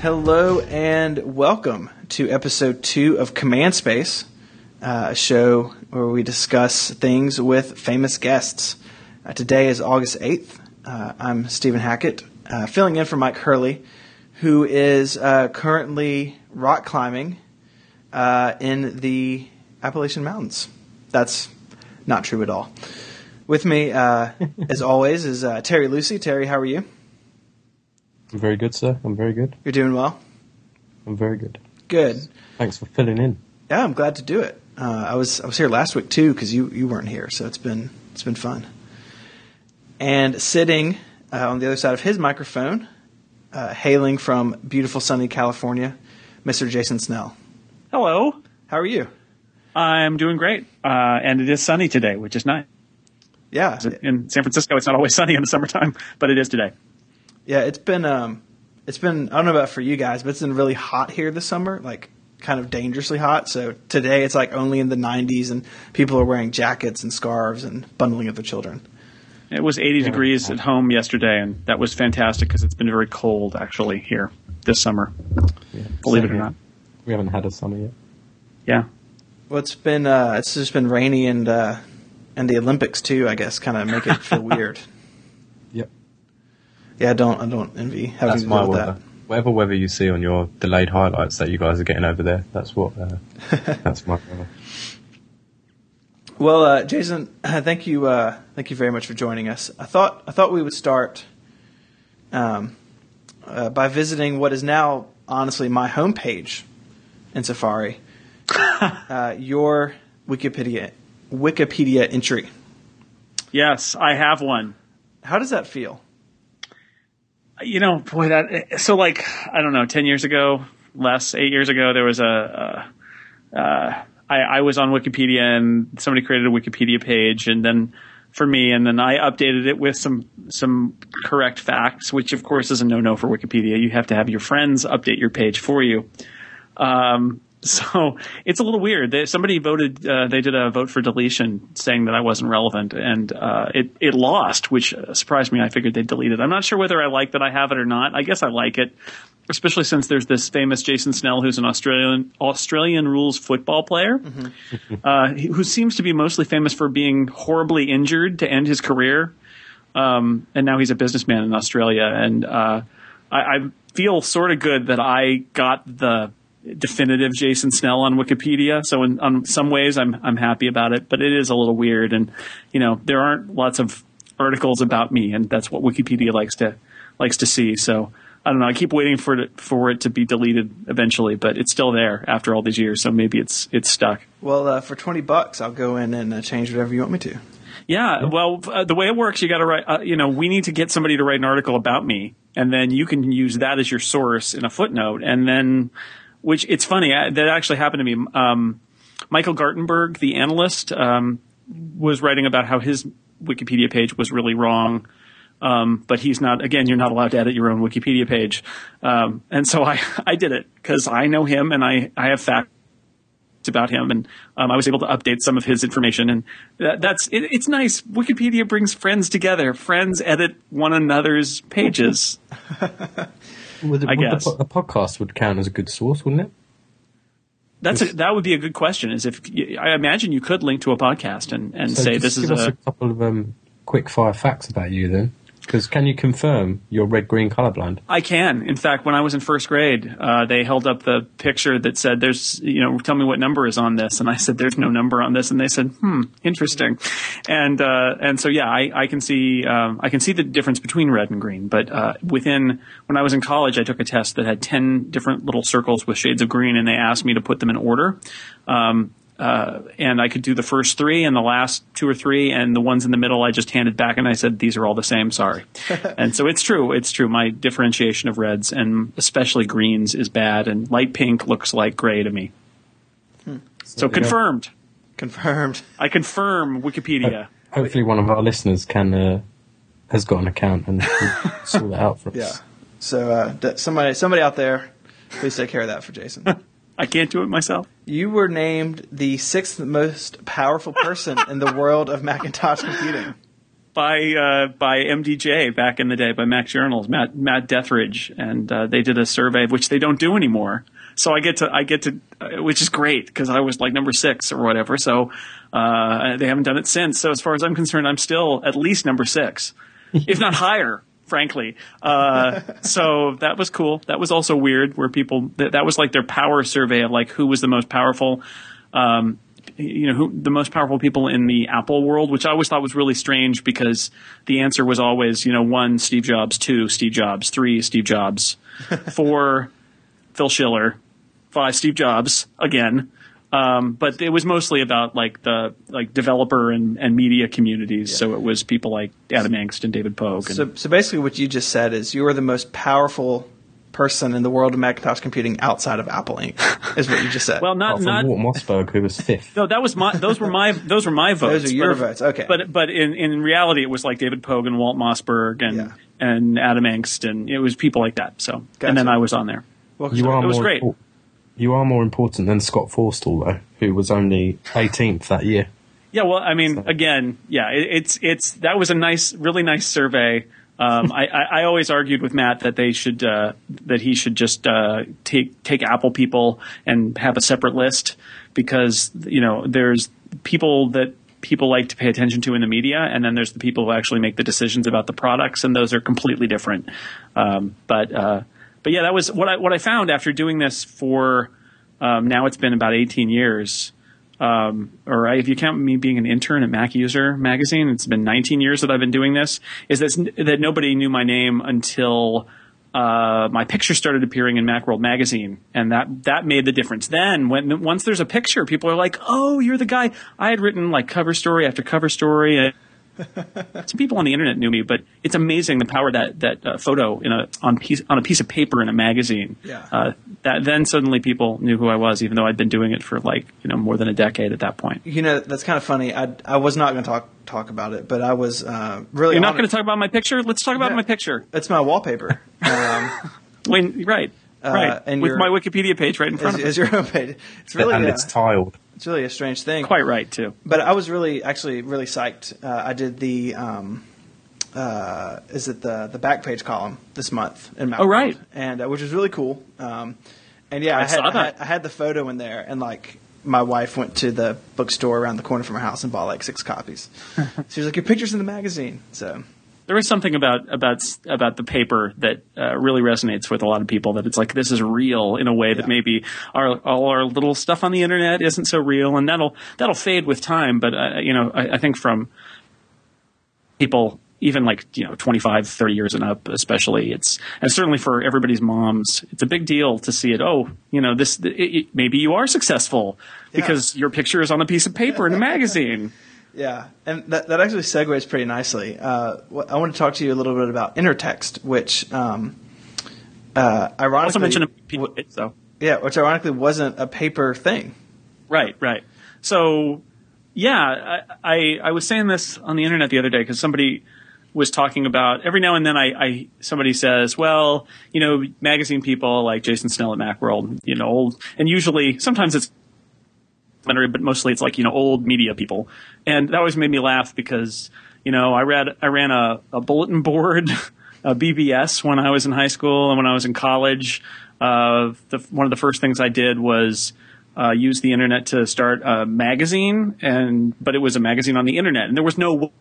Hello and welcome to episode two of Command Space, uh, a show where we discuss things with famous guests. Uh, today is August 8th. Uh, I'm Stephen Hackett, uh, filling in for Myke Hurley, who is uh, currently rock climbing uh, in the Appalachian Mountains. That's not true at all. With me, as always, is Terry Lucy. Terry, how are you? I'm very good, sir. I'm very good. You're doing well? I'm very good. Good. Thanks for filling in. Yeah, I'm glad to do it. Uh, I was I was here last week too because you, you weren't here, so it's been it's been fun. And sitting uh, on the other side of his microphone, uh, hailing from beautiful sunny California, Mr. Jason Snell. Hello. How are you? I'm doing great, uh, and it is sunny today, which is nice. Yeah, In San Francisco, it's not always sunny in the summertime, but it is today. Yeah. It's been um, it's been I don't know about for you guys, but it's been really hot here this summer, like kind of dangerously hot. So today it's like only in the 90s, and people are wearing jackets and scarves and bundling up their children. It was 80 degrees at home yesterday, and that was fantastic because it's been very cold actually here this summer. Yeah. Believe it or not. We haven't had a summer yet. Yeah. Well, it's been uh, it's just been rainy and uh, and the Olympics too. I guess kind of make it feel weird. Yep. Yeah, I don't I don't envy having That's to my deal with weather. Whatever weather you see on your delayed highlights that you guys are getting over there, that's what. Uh, that's my weather. Well, uh, Jason, thank you uh, thank you very much for joining us. I thought I thought we would start um, uh, by visiting what is now honestly my homepage in Safari. uh, your Wikipedia Wikipedia entry. Yes, I have one. How does that feel? You know, boy, that so like I don't know, ten years ago, less eight years ago, there was a. a uh, I, I was on Wikipedia and somebody created a Wikipedia page, and then for me, and then I updated it with some some correct facts, which of course is a no no for Wikipedia. You have to have your friends update your page for you. Um, so it's a little weird. They, somebody voted. Uh, they did a vote for deletion, saying that I wasn't relevant, and uh, it it lost, which uh, surprised me. I figured they'd delete it. I'm not sure whether I like that I have it or not. I guess I like it, especially since there's this famous Jason Snell, who's an Australian Australian rules football player, uh, who seems to be mostly famous for being horribly injured to end his career, um, and now he's a businessman in Australia. And uh, I, I feel sort of good that I got the definitive Jason Snell on Wikipedia. So in on some ways, I'm I'm happy about it, but it is a little weird, and you know there aren't lots of articles about me, and that's what Wikipedia likes to likes to see. So. I don't know. I keep waiting for it for it to be deleted eventually, but it's still there after all these years. So maybe it's it's stuck. Well, uh, for twenty bucks, I'll go in and uh, change whatever you want me to. Yeah, well, uh, the way it works, you got to write. Uh, you know, we need to get somebody to write an article about me, and then you can use that as your source in a footnote, and then, which it's funny that actually happened to me. Um, Michael Gartenberg, the analyst, um, was writing about how his Wikipedia page was really wrong. Um, but he's not. Again, you're not allowed to edit your own Wikipedia page, um, and so I I did it because I know him and I I have facts about him, and um, I was able to update some of his information. And that, that's it, it's nice. Wikipedia brings friends together. Friends edit one another's pages. Would, I would guess. The, po- podcast would count as a good source, wouldn't it? That's a, that would be a good question. Is if you, I imagine you could link to a podcast and, and So say just this is us a a couple of um, quick fire facts about you then. Because can you confirm you're red green colorblind? I can. In fact, when I was in first grade, uh, they held up the picture that said, "There's, you know, tell me what number is on this," and I said, "There's no number on this," and they said, "Hmm, interesting," and uh, and so yeah, I, I can see um, I can see the difference between red and green. But uh, within when I was in college, I took a test that had ten different little circles with shades of green, and they asked me to put them in order. Um, uh, and I could do the first three and the last two or three, and the ones in the middle I just handed back and I said, "These are all the same." Sorry. and so it's true. It's true. My differentiation of reds and especially greens is bad, and light pink looks like gray to me. So confirmed. Confirmed. I confirm Wikipedia. Hopefully, one of our listeners can uh, has got an account and can sort that out for us. Yeah. So uh, d- somebody somebody out there, please take care of that for Jason. I can't do it myself. you were named the sixth most powerful person in the world of Macintosh computing. by uh, by MDJ back in the day by Mac Journals, Matt Matt Deatherage, and uh, they did a survey which they don't do anymore. So I get to I get to, uh, which is great because I was like number six or whatever. So uh, they haven't done it since. So as far as I'm concerned, I'm still at least number six, if not higher. Frankly, uh, so that was cool. That was also weird, where people that, that was like their power survey of like who was the most powerful. Um, you know, who, the most powerful people in the Apple world, which I always thought was really strange because the answer was always, you know, one, Steve Jobs, two, Steve Jobs, three, Steve Jobs, four, Phil Schiller, five, Steve Jobs, again. Um, but it was mostly about like the like developer and, and media communities. Yeah. So it was people like Adam Engst and David Pogue. And, so, so basically, what you just said is you are the most powerful person in the world of Macintosh computing outside of Apple Inc. is what you just said. well, not not Walt Mossberg, who was fifth. No, that was my. Those were my. Those were my votes. those are your votes. Okay. But but in in reality, it was like David Pogue and Walt Mossberg and yeah. and Adam Engst, and it was people like that. So gotcha. and then I was on there. Well, you are it was great. You are more important than Scott Forstall, though, who was only 18th that year. Yeah, well, I mean, so. again, yeah, it, it's it's that was a nice, really nice survey. Um, I, I, I, always argued with Matt that they should uh, that he should just uh, take take Apple people and have a separate list because you know there's people that people like to pay attention to in the media, and then there's the people who actually make the decisions about the products, and those are completely different. Um, but uh, but yeah, that was what I what I found after doing this for um, now it's been about 18 years. Um, or if you count me being an intern at Mac User magazine, it's been 19 years that I've been doing this. Is that that nobody knew my name until uh, my picture started appearing in Macworld magazine, and that that made the difference. Then, when once there's a picture, people are like, "Oh, you're the guy." I had written like cover story after cover story. Some people on the internet knew me, but it's amazing the power that that uh, photo in a on piece on a piece of paper in a magazine. Yeah. Uh, that then suddenly people knew who I was, even though I'd been doing it for like you know more than a decade at that point. You know, that's kind of funny. I I was not going to talk talk about it, but I was uh, really. You're not going to talk about my picture. Let's talk about yeah. my picture. It's my wallpaper. Um, when, right. Uh, right, and with my Wikipedia page right in front is, of is your homepage. It's really and it's tiled. It's really a strange thing. Quite right too. But I was really, actually, really psyched. Uh, I did the, um, uh, is it the the back page column this month in Mount Oh right, and uh, which was really cool. Um, and yeah, I, I had, I had, I had the photo in there, and like my wife went to the bookstore around the corner from her house and bought like six copies. she was like, "Your picture's in the magazine." So there is something about about about the paper that uh, really resonates with a lot of people. That it's like this is real in a way that yeah. maybe our all our little stuff on the internet isn't so real, and that'll that'll fade with time. But uh, you know, I, I think from people even like you know 25 30 years and up especially it's and certainly for everybody's moms it's a big deal to see it oh you know this it, it, maybe you are successful because yeah. your picture is on a piece of paper in a magazine yeah, and that, that actually segues pretty nicely. Uh, I want to talk to you a little bit about Intertext, which um, uh, ironically also mentioned a so. Yeah, which ironically wasn't a paper thing. Right, right. So, yeah, I, I, I was saying this on the internet the other day because somebody was talking about every now and then I, I, somebody says, well, you know, magazine people like Jason Snell at Macworld, you know, old, and usually sometimes it's but mostly it's like you know old media people, and that always made me laugh because you know I read I ran a, a bulletin board, a BBS when I was in high school and when I was in college. Uh, the, one of the first things I did was uh, use the internet to start a magazine, and but it was a magazine on the internet, and there was no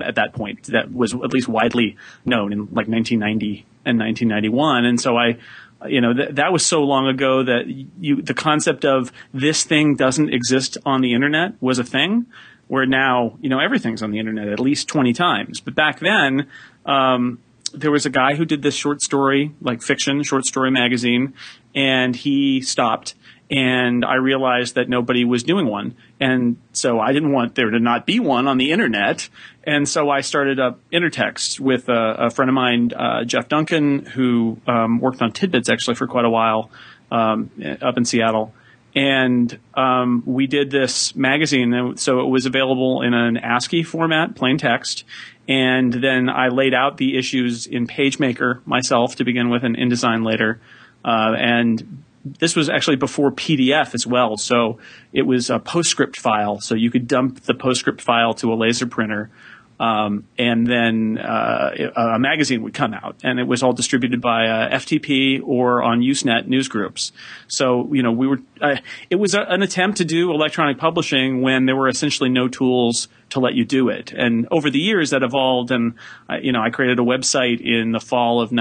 at that point that was at least widely known in like 1990 and 1991, and so I you know, th- that was so long ago that you, the concept of this thing doesn't exist on the internet was a thing where now, you know, everything's on the internet at least 20 times. But back then, um, there was a guy who did this short story, like fiction, short story magazine, and he stopped and I realized that nobody was doing one. And so I didn't want there to not be one on the internet. And so I started up Intertext with a, a friend of mine, uh, Jeff Duncan, who um, worked on Tidbits actually for quite a while um, up in Seattle. And um, we did this magazine, so it was available in an ASCII format, plain text. And then I laid out the issues in PageMaker myself to begin with, and InDesign later. Uh, and this was actually before PDF as well. So it was a PostScript file. So you could dump the PostScript file to a laser printer. Um, and then uh, a magazine would come out, and it was all distributed by uh, FTP or on Usenet news groups. So you know, we were. Uh, it was a, an attempt to do electronic publishing when there were essentially no tools to let you do it. And over the years, that evolved, and uh, you know, I created a website in the fall of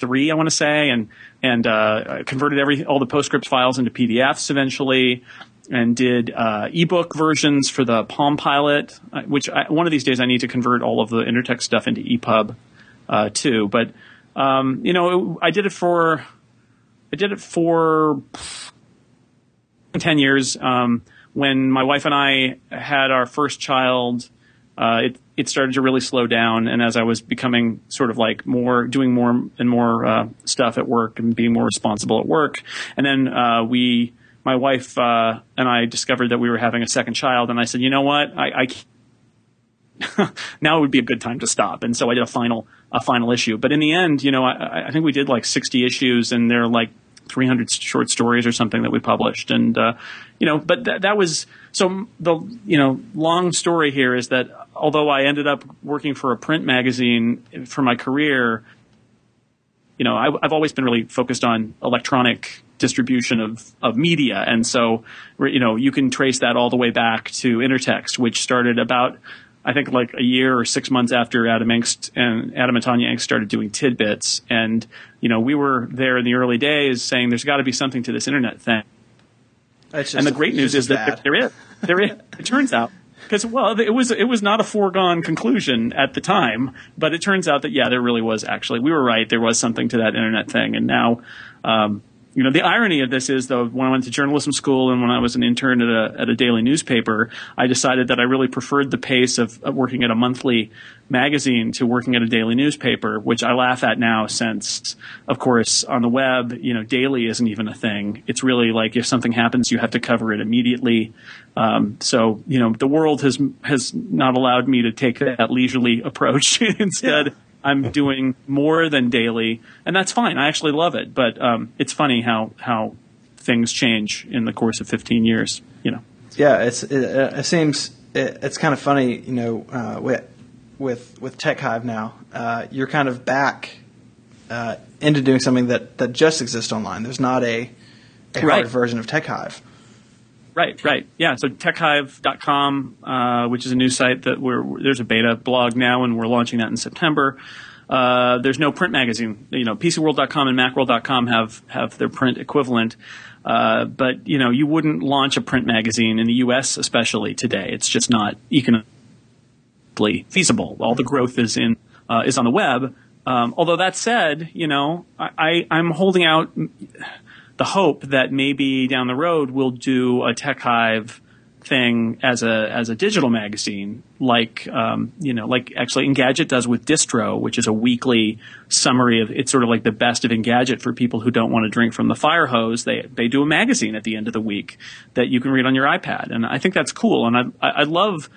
'93, I want to say, and and uh, converted every all the PostScript files into PDFs eventually and did uh, ebook versions for the Palm Pilot, uh, which I, one of these days I need to convert all of the Intertext stuff into EPUB uh, too. But um, you know, I did it for I did it for ten years. Um, when my wife and I had our first child, uh, it it started to really slow down, and as I was becoming sort of like more doing more and more uh, stuff at work and being more responsible at work, and then uh, we my wife uh, and I discovered that we were having a second child, and I said, you know what, I, I now would be a good time to stop. And so I did a final a final issue. But in the end, you know, I, I think we did like 60 issues, and there are like 300 short stories or something that we published. And uh, you know, but th- that was so the you know long story here is that although I ended up working for a print magazine for my career, you know, I, I've always been really focused on electronic distribution of, of media. And so, you know, you can trace that all the way back to Intertext, which started about, I think like a year or six months after Adam Engst and Adam and Tonya Engst started doing tidbits. And, you know, we were there in the early days saying there's got to be something to this internet thing. And the great news is bad. that there is. There is. It turns out because well, it was it was not a foregone conclusion at the time, but it turns out that yeah, there really was actually we were right. There was something to that internet thing, and now um, you know, the irony of this is though, when I went to journalism school and when I was an intern at a, at a daily newspaper, I decided that I really preferred the pace of, of, working at a monthly magazine to working at a daily newspaper, which I laugh at now since, of course, on the web, you know, daily isn't even a thing. It's really like if something happens, you have to cover it immediately. Um, so, you know, the world has, has not allowed me to take that leisurely approach. Instead, yeah I'm doing more than daily, and that's fine. I actually love it, but um, it's funny how how things change in the course of 15 years. You know. Yeah, it's it, it seems it, it's kind of funny. You know, uh, with with with TechHive now, uh, you're kind of back uh, into doing something that that just exists online. There's not a a right. hard version of TechHive. Right, right. Yeah, so techhive.com, uh, which is a new site that we're, there's a beta blog now and we're launching that in September. Uh, there's no print magazine. You know, PCWorld.com and Macworld.com have, have their print equivalent. Uh, but, you know, you wouldn't launch a print magazine in the U.S. especially today. It's just not economically feasible. All the growth is in, uh, is on the web. Um, although that said, you know, I, I, I'm holding out the hope that maybe down the road we'll do a TechHive thing as a as a digital magazine, like um, you know, like actually Engadget does with Distro, which is a weekly summary of it's sort of like the best of Engadget for people who don't want to drink from the fire hose. They they do a magazine at the end of the week that you can read on your iPad, and I think that's cool. And I I love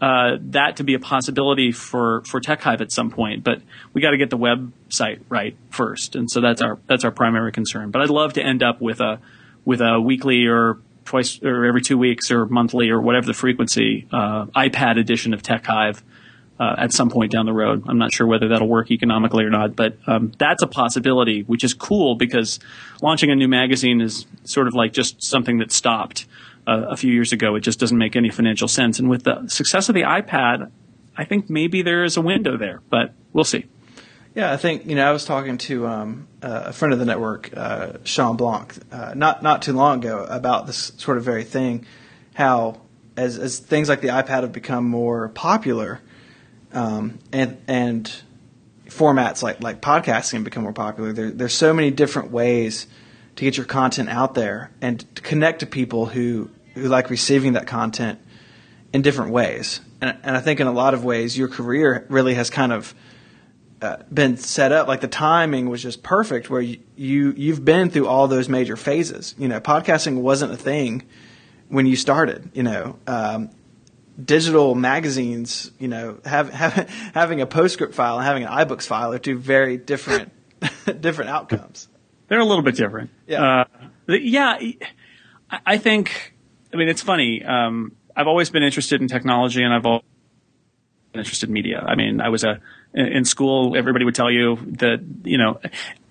uh, that to be a possibility for for TechHive at some point. But we got to get the website right first, and so that's our that's our primary concern. But I'd love to end up with a with a weekly or twice or every two weeks or monthly or whatever the frequency uh, iPad edition of TechHive. Uh, at some point down the road, I'm not sure whether that'll work economically or not, but um, that's a possibility, which is cool because launching a new magazine is sort of like just something that stopped a, few years ago. It just doesn't make any financial sense. And with the success of the iPad, I think maybe there is a window there, but we'll see. Yeah, I think you know I was talking to um, a friend of the network, uh, Shawn Blanc, uh, not not too long ago about this sort of very thing. How as as things like the iPad have become more popular, um, and and formats like like podcasting become more popular. There, there's so many different ways to get your content out there and to connect to people who who like receiving that content in different ways. And, and I think in a lot of ways, your career really has kind of uh, been set up. Like the timing was just perfect, where you, you you've been through all those major phases. You know, podcasting wasn't a thing when you started. You know, um, digital magazines. You know, have, have, having a PostScript file and having an iBooks file are two very different different outcomes. They're a little bit different. Yeah. Uh, yeah. I think I mean, it's funny. Um, I've always been interested in technology, and I've always been interested in media. I mean, I was a in school. Everybody would tell you that you know.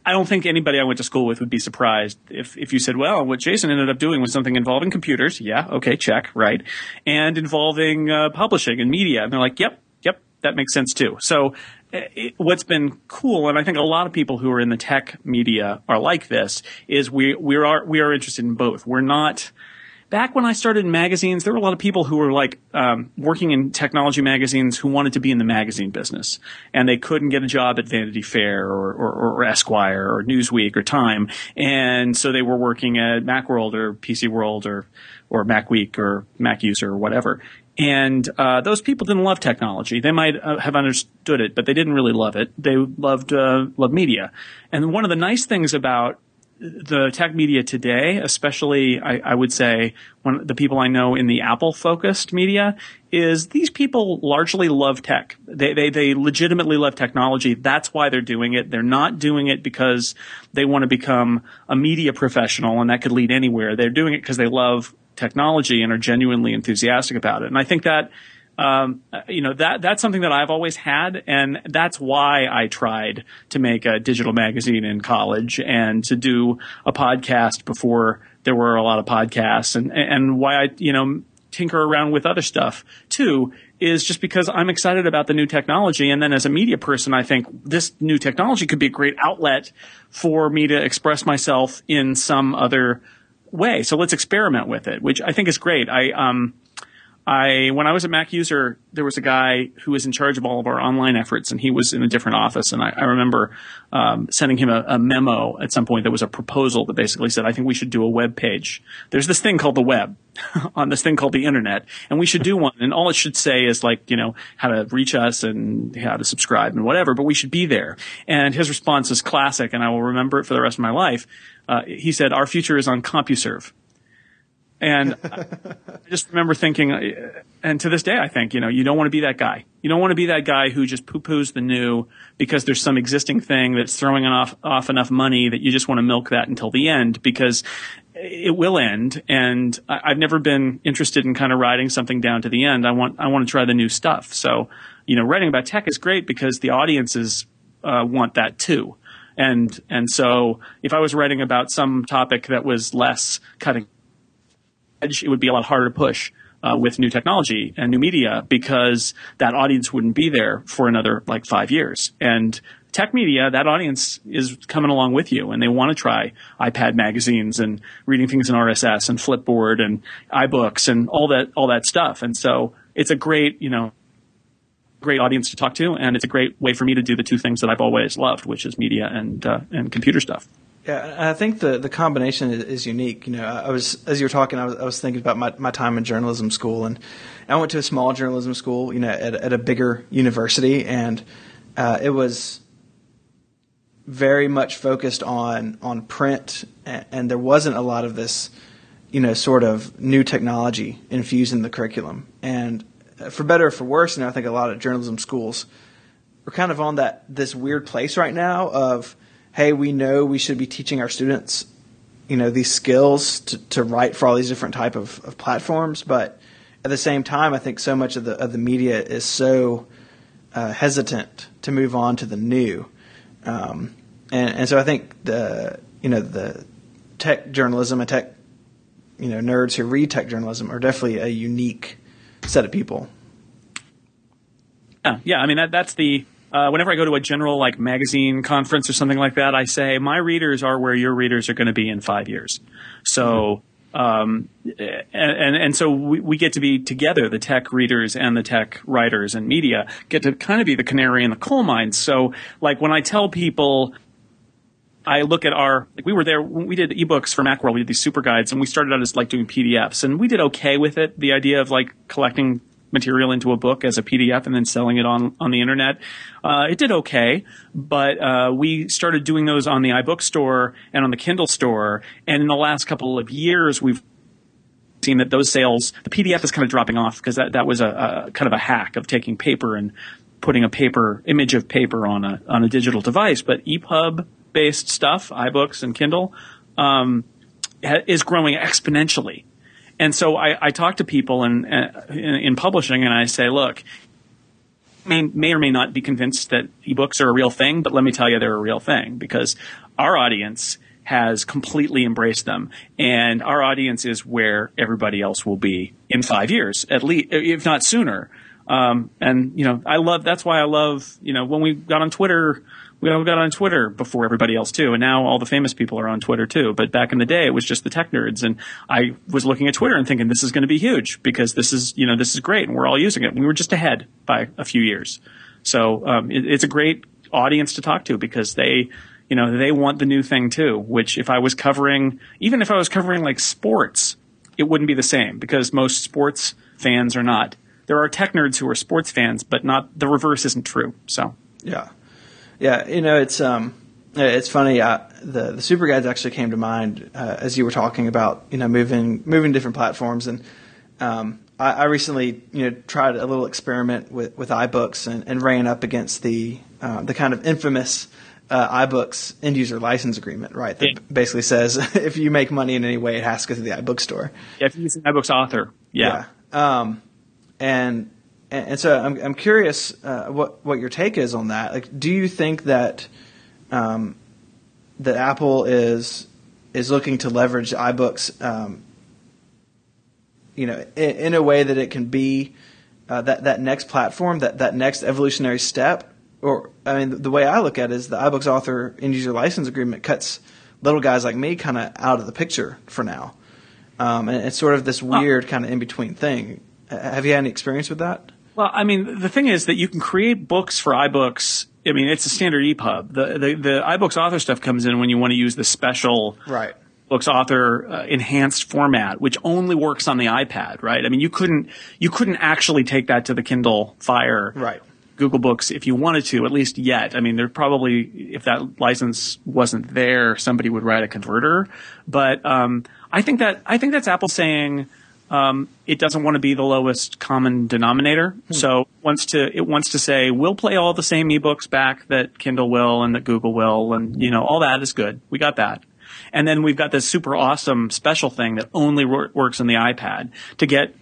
I don't think anybody I went to school with would be surprised if, if you said, well, what Jason ended up doing was something involving computers. Yeah. Okay. Check. Right. And involving uh, publishing and media. And they're like, yep, yep, that makes sense too. So it, what's been cool, and I think a lot of people who are in the tech media are like this, is we, we are, we are interested in both. We're not, back when I started in magazines, there were a lot of people who were like um, working in technology magazines who wanted to be in the magazine business, and they couldn't get a job at Vanity Fair or, or, or Esquire or Newsweek or Time, and so they were working at MacWorld or PC World or or MacWeek or MacUser or whatever. And uh, those people didn't love technology. They might uh, have understood it, but they didn't really love it. They loved uh, loved media. And one of the nice things about the tech media today, especially I, I, would say one the people I know in the Apple focused media, is these people largely love tech. They, they they legitimately love technology. That's why they're doing it. They're not doing it because they want to become a media professional and that could lead anywhere. They're doing it because they love technology and are genuinely enthusiastic about it. And I think that um, you know that that's something that I've always had, and that's why I tried to make a digital magazine in college and to do a podcast before there were a lot of podcasts, and and why I you know tinker around with other stuff too is just because I'm excited about the new technology, and then as a media person, I think this new technology could be a great outlet for me to express myself in some other way. So let's experiment with it, which I think is great. I um I when I was a Mac user, there was a guy who was in charge of all of our online efforts, and he was in a different office. And I, I remember um, sending him a, a, memo at some point that was a proposal that basically said, "I think we should do a web page. There's this thing called the web, on this thing called the internet, and we should do one. And all it should say is like, you know, how to reach us and how to subscribe and whatever. But we should be there." And his response is classic, and I will remember it for the rest of my life. Uh, he said, "Our future is on CompuServe." And I just remember thinking, and to this day, I think, you know, you don't want to be that guy. You don't want to be that guy who just poo poos the new because there's some existing thing that's throwing off, off enough money that you just want to milk that until the end because it will end. And I've never been interested in kind of riding something down to the end. I want, I want to try the new stuff. So, you know, writing about tech is great because the audiences uh, want that too. And, and so if I was writing about some topic that was less cutting edge, it would be a lot harder to push. Uh, with new technology and new media because that audience wouldn't be there for another like five years. And tech media, that audience is coming along with you and they want to try iPad magazines and reading things in RSS and Flipboard and iBooks and all that, all that stuff. And so it's a great, you know, great audience to talk to. And it's a great way for me to do the two things that I've always loved, which is media and, uh, and computer stuff. Yeah, I think the, the combination is, is, unique. You know, I was as you were talking, I was, I was thinking about my, my time in journalism school, and I went to a small journalism school, you know, at, at a bigger university, and uh, it was very much focused on on print, and, and, there wasn't a lot of this, you know, sort of new technology infused in the curriculum. And uh, for better or for worse, you know, I think a lot of journalism schools are kind of on that this weird place right now of hey, we know we should be teaching our students, you know, these skills to, to write for all these different type of, of platforms, but at the same time, I think so much of the of the media is so uh, hesitant to move on to the new, um, and and so I think the you know the tech journalism and tech you know nerds who read tech journalism are definitely a unique set of people. Yeah, yeah. I mean that that's the uh, whenever I go to a general like magazine conference or something like that, I say my readers are where your readers are going to be in five years. So, um, and, and, and so we, we get to be together, the tech readers and the tech writers and media get to kind of be the canary in the coal mine. So, like when I tell people, I look at our like we were there we did ebooks for Macworld. We did these super guides, and we started out as like doing PDFs, and we did okay with it. The idea of like collecting material into a book as a PDF and then selling it on on the internet. Uh, it did okay, but uh, we started doing those on the iBook store and on the Kindle store. And in the last couple of years, we've seen that those sales, the PDF is kind of dropping off because that, that was a, a kind of a hack of taking paper and putting a paper image of paper on a on a digital device. But EPUB based stuff, iBooks and Kindle, um, is growing exponentially. And so I, I talk to people in, in, in publishing and I say, look, may, may or may not be convinced that ebooks are a real thing, but let me tell you, they're a real thing because our audience has completely embraced them, and our audience is where everybody else will be in five years, at least, if not sooner. Um, and you know, I love that's why I love you know when we got on Twitter we all got on Twitter before everybody else too, and now all the famous people are on Twitter too. But back in the day, it was just the tech nerds, and I was looking at Twitter and thinking this is going to be huge because this is you know this is great, and we're all using it. We were just ahead by a few years, so um, it, it's a great audience to talk to because they you know they want the new thing too. Which if I was covering, even if I was covering like sports, it wouldn't be the same because most sports fans are not. There are tech nerds who are sports fans, but not the reverse isn't true. So yeah. Yeah, you know, it's um, it's funny. Uh, the the super guides actually came to mind uh, as you were talking about you know moving moving different platforms, and um, I, I recently you know tried a little experiment with with iBooks and, and ran up against the uh, the kind of infamous. Uh, iBooks end user license agreement, right? That Yeah. basically says if you make money in any way, it has to go through the iBook store. yeah, if you use an iBooks author, yeah. Yeah. Um, and and and so I'm I'm curious uh, what what your take is on that. Like, do you think that um, that Apple is is looking to leverage iBooks, um, you know, in, in a way that it can be uh, that that next platform, that that next evolutionary step? Or I mean, the way I look at it is the iBooks author end user license agreement cuts little guys like me kind of out of the picture for now. Um, and it's sort of this weird kind of in between thing. Have you had any experience with that? Well, I mean, the thing is that you can create books for iBooks. I mean, it's a standard EPUB. The, the, the iBooks author stuff comes in when you want to use the special Right. books author uh, enhanced format, which only works on the iPad, right? I mean, you couldn't, you couldn't actually take that to the Kindle Fire. Right. Google Books if you wanted to, at least yet. I mean, there probably, if that license wasn't there, somebody would write a converter. But um, I think that I think that's Apple saying um, it doesn't want to be the lowest common denominator. So it wants to it wants to say we'll play all the same ebooks back that Kindle will and that Google will, and you know all that is good. We got that. And then we've got this super awesome special thing that only wor- works on the iPad to get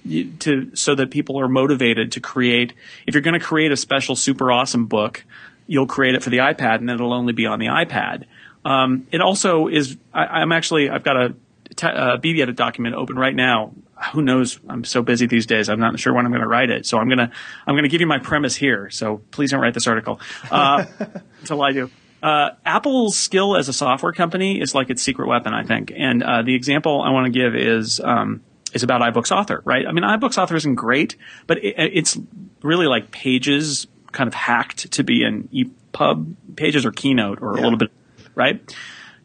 to so that people are motivated to create. If you're going to create a special super awesome book, you'll create it for the iPad, and then it'll only be on the iPad. Um, it also is. I, I'm actually I've got a, BB document open right now. Who knows? I'm so busy these days. I'm not sure when I'm going to write it. So I'm gonna I'm gonna give you my premise here. So please don't write this article uh, until I do. Uh, Apple's skill as a software company is like its secret weapon, I think. And uh, the example I want to give is um, is about iBooks Author, right? I mean, iBooks Author isn't great, but it, it's really like Pages kind of hacked to be an EPUB, Pages or Keynote or a little bit, right?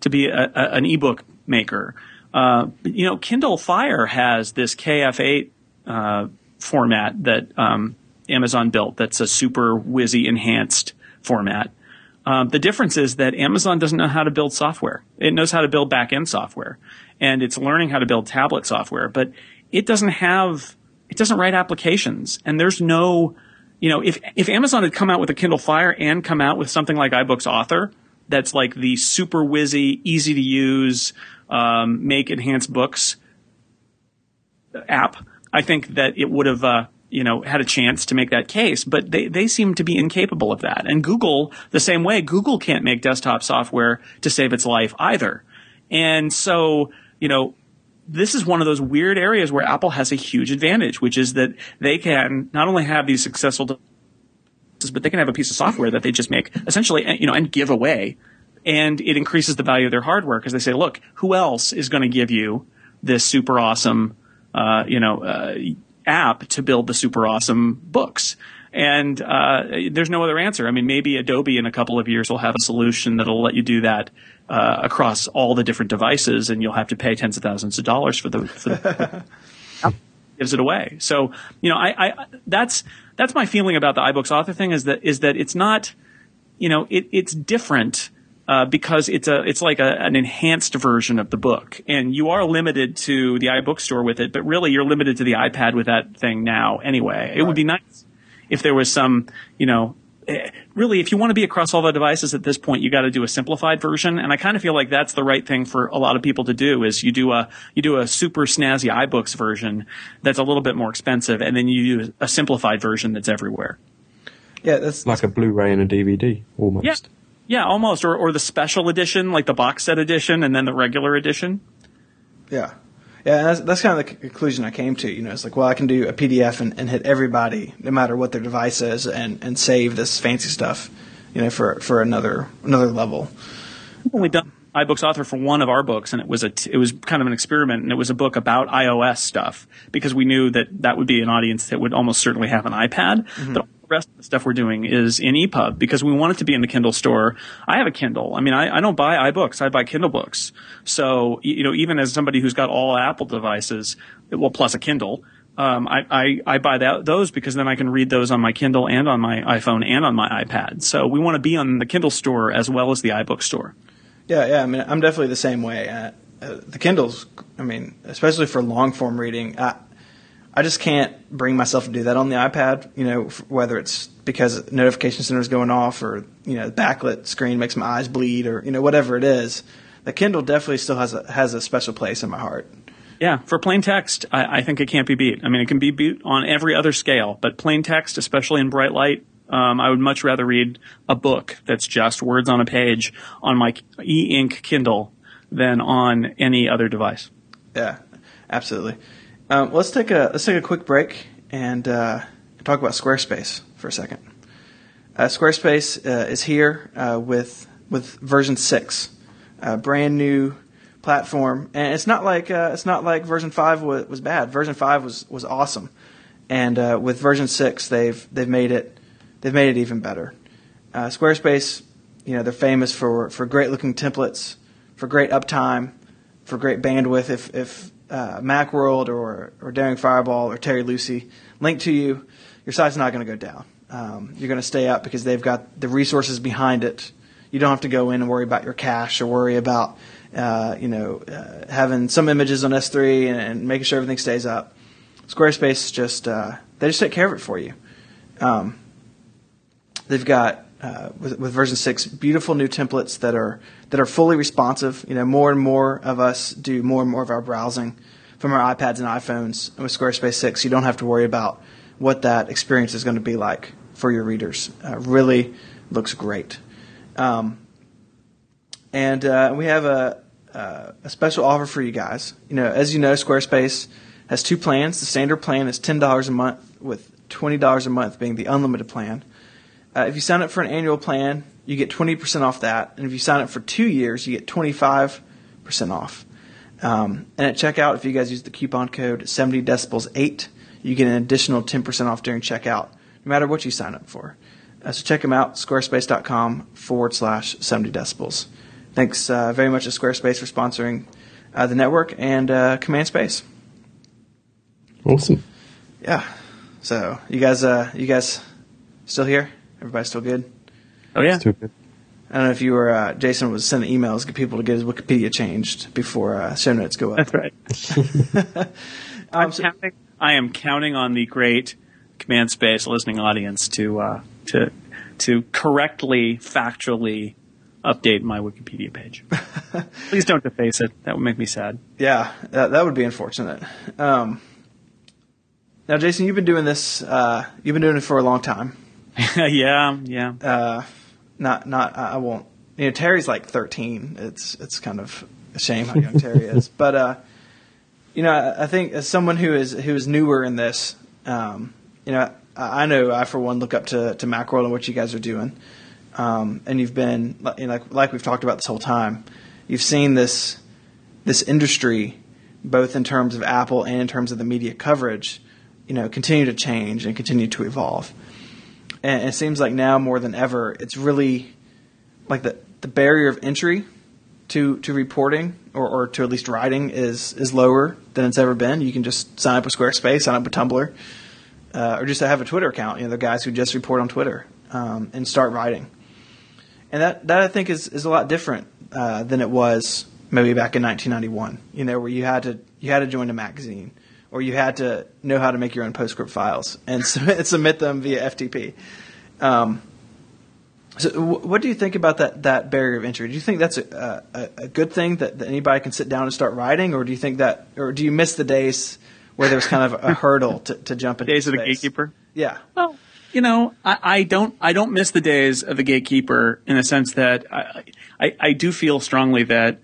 To be a, a, an ebook maker. Uh, you know, Kindle Fire has this KF8 uh, format that um, Amazon built. That's a super whizzy enhanced format. Um, the difference is that Amazon doesn't know how to build software. It knows how to build back-end software, and it's learning how to build tablet software, but it doesn't have, it doesn't write applications. And there's no, you know, if if Amazon had come out with a Kindle Fire and come out with something like iBooks Author, that's like the super whizzy, easy to use, um, make enhanced books app, I think that it would have, uh, you know, had a chance to make that case, but they, they seem to be incapable of that. And Google, the same way, Google can't make desktop software to save its life either. And so, you know, this is one of those weird areas where Apple has a huge advantage, which is that they can not only have these successful but they can have a piece of software that they just make essentially, you know, and give away. And it increases the value of their hardware because they say, look, who else is going to give you this super awesome, uh, you know, uh, app to build the super awesome books? And uh, there's no other answer. I mean, maybe Adobe in a couple of years will have a solution that'll let you do that uh, across all the different devices, and you'll have to pay tens of thousands of dollars for the for the gives it away. So you know, I, I that's that's my feeling about the iBooks author thing is that is that it's not, you know, it, it's different. Uh, because it's a it's like a, an enhanced version of the book, and you are limited to the iBookstore with it. But really, you're limited to the iPad with that thing now. Anyway, it would be nice if there was some, you know, eh, really, if you want to be across all the devices at this point, you got to do a simplified version. And I kind of feel like that's the right thing for a lot of people to do is you do a, you do a super snazzy iBooks version that's a little bit more expensive. And then you use a simplified version that's everywhere. Yeah, that's like a Blu-ray and a DVD almost. Yeah. Yeah, almost. Or, or the special edition, like the box set edition and then the regular edition. Yeah. Yeah, and that's, that's kind of the conclusion I came to. You know, it's like, well, I can do a PDF and, and hit everybody, no matter what their device is, and, and save this fancy stuff, you know, for, for another another level. I've only done iBooks author for one of our books, and it was a t- it was kind of an experiment, and it was a book about iOS stuff because we knew that that would be an audience that would almost certainly have an iPad, mm-hmm. but rest of the stuff we're doing is in EPUB because we want it to be in the Kindle store. I have a Kindle. I mean, I, I don't buy iBooks. I buy Kindle books. So, you know, even as somebody who's got all Apple devices, well, plus a Kindle, um, I, I, I buy that, those because then I can read those on my Kindle and on my iPhone and on my iPad. So we want to be on the Kindle store as well as the iBook store. Yeah, yeah. I mean, I'm definitely the same way. Uh, uh, the Kindles, I mean, especially for long form reading, I just can't bring myself to do that on the iPad. You know, whether it's because notification center is going off, or you know, the backlit screen makes my eyes bleed, or you know, whatever it is. The Kindle definitely still has a has a special place in my heart. Yeah, for plain text, I, I think it can't be beat. I mean, it can be beat on every other scale, but plain text, especially in bright light, um, I would much rather read a book that's just words on a page on my e-ink Kindle than on any other device. Yeah, absolutely. Um, let's take a let's take a quick break and uh, talk about Squarespace for a second. Uh, Squarespace uh, is here uh, with with version six, a brand new platform, and it's not like uh, it's not like version five was, was bad. Version five was was awesome, and uh, with version six, they've they've made it they've made it even better. Squarespace, you know, they're famous for for great looking templates, for great uptime, for great bandwidth. If if uh, Macworld or, or Daring Fireball or Terry Lucy link to you, your site's not going to go down. Um, you're going to stay up because they've got the resources behind it. You don't have to go in and worry about your cache or worry about, uh, you know, uh, having some images on S3 and, and, making sure everything stays up. Squarespace just uh, they just take care of it for you. Um, they've got uh, with, with, version six, beautiful new templates that are that are fully responsive. You know, more and more of us do more and more of our browsing from our iPads and iPhones. And with Squarespace six, you don't have to worry about what that experience is going to be like for your readers. Uh, really looks great. Um, and uh, we have a, a special offer for you guys. You know, as you know, Squarespace has two plans. The standard plan is ten dollars a month, with twenty dollars a month being the unlimited plan. Uh, if you sign up for an annual plan, you get 20% off that. And if you sign up for two years, you get 25% off. Um, and at checkout, if you guys use the coupon code 70 decibels 8, you get an additional 10% off during checkout, no matter what you sign up for. Uh, so check them out, squarespace.com forward slash 70 decibels. Thanks uh, very much to Squarespace for sponsoring uh, the network and uh, Command Space. Awesome. Yeah. So you guys, uh, you guys still here? Everybody still good? Oh yeah. Still good. I don't know if you were uh, Jason was sending emails get people to get his Wikipedia changed before uh, show notes go up. That's right. Um, I'm counting, I am counting on the great command space listening audience to uh, to to correctly, factually update my Wikipedia page. Please don't deface it. That would make me sad. Yeah, that, that would be unfortunate. Um, now, Jason, you've been doing this. Uh, you've been doing it for a long time. yeah, yeah. Uh, not, not. I won't. You know, Terry's like 13. It's, it's kind of a shame how young Terry is. But, uh, you know, I, I think as someone who is who is newer in this, um, you know, I, I know I for one look up to to Macworld and what you guys are doing. Um, and you've been you know, like like we've talked about this whole time. You've seen this this industry, both in terms of Apple and in terms of the media coverage, you know, continue to change and continue to evolve and it seems like now more than ever, it's really like the the barrier of entry to to reporting or, or to at least writing is is lower than it's ever been. You can just sign up with Squarespace, sign up with Tumblr, uh, or just have a Twitter account. You know, the guys who just report on Twitter um, and start writing. And that that I think is is a lot different uh, than it was maybe back in 1991. You know, where you had to you had to join a magazine or you had to know how to make your own PostScript files and submit them via FTP. Um, so, what do you think about that that barrier of entry? Do you think that's a, a, a good thing that, that, anybody can sit down and start writing, or do you think that, or do you miss the days where there's kind of a hurdle to, to jump into days space? of the gatekeeper? Yeah. Well, you know, I, I, don't, I don't miss the days of the gatekeeper in the sense that I, I, I do feel strongly that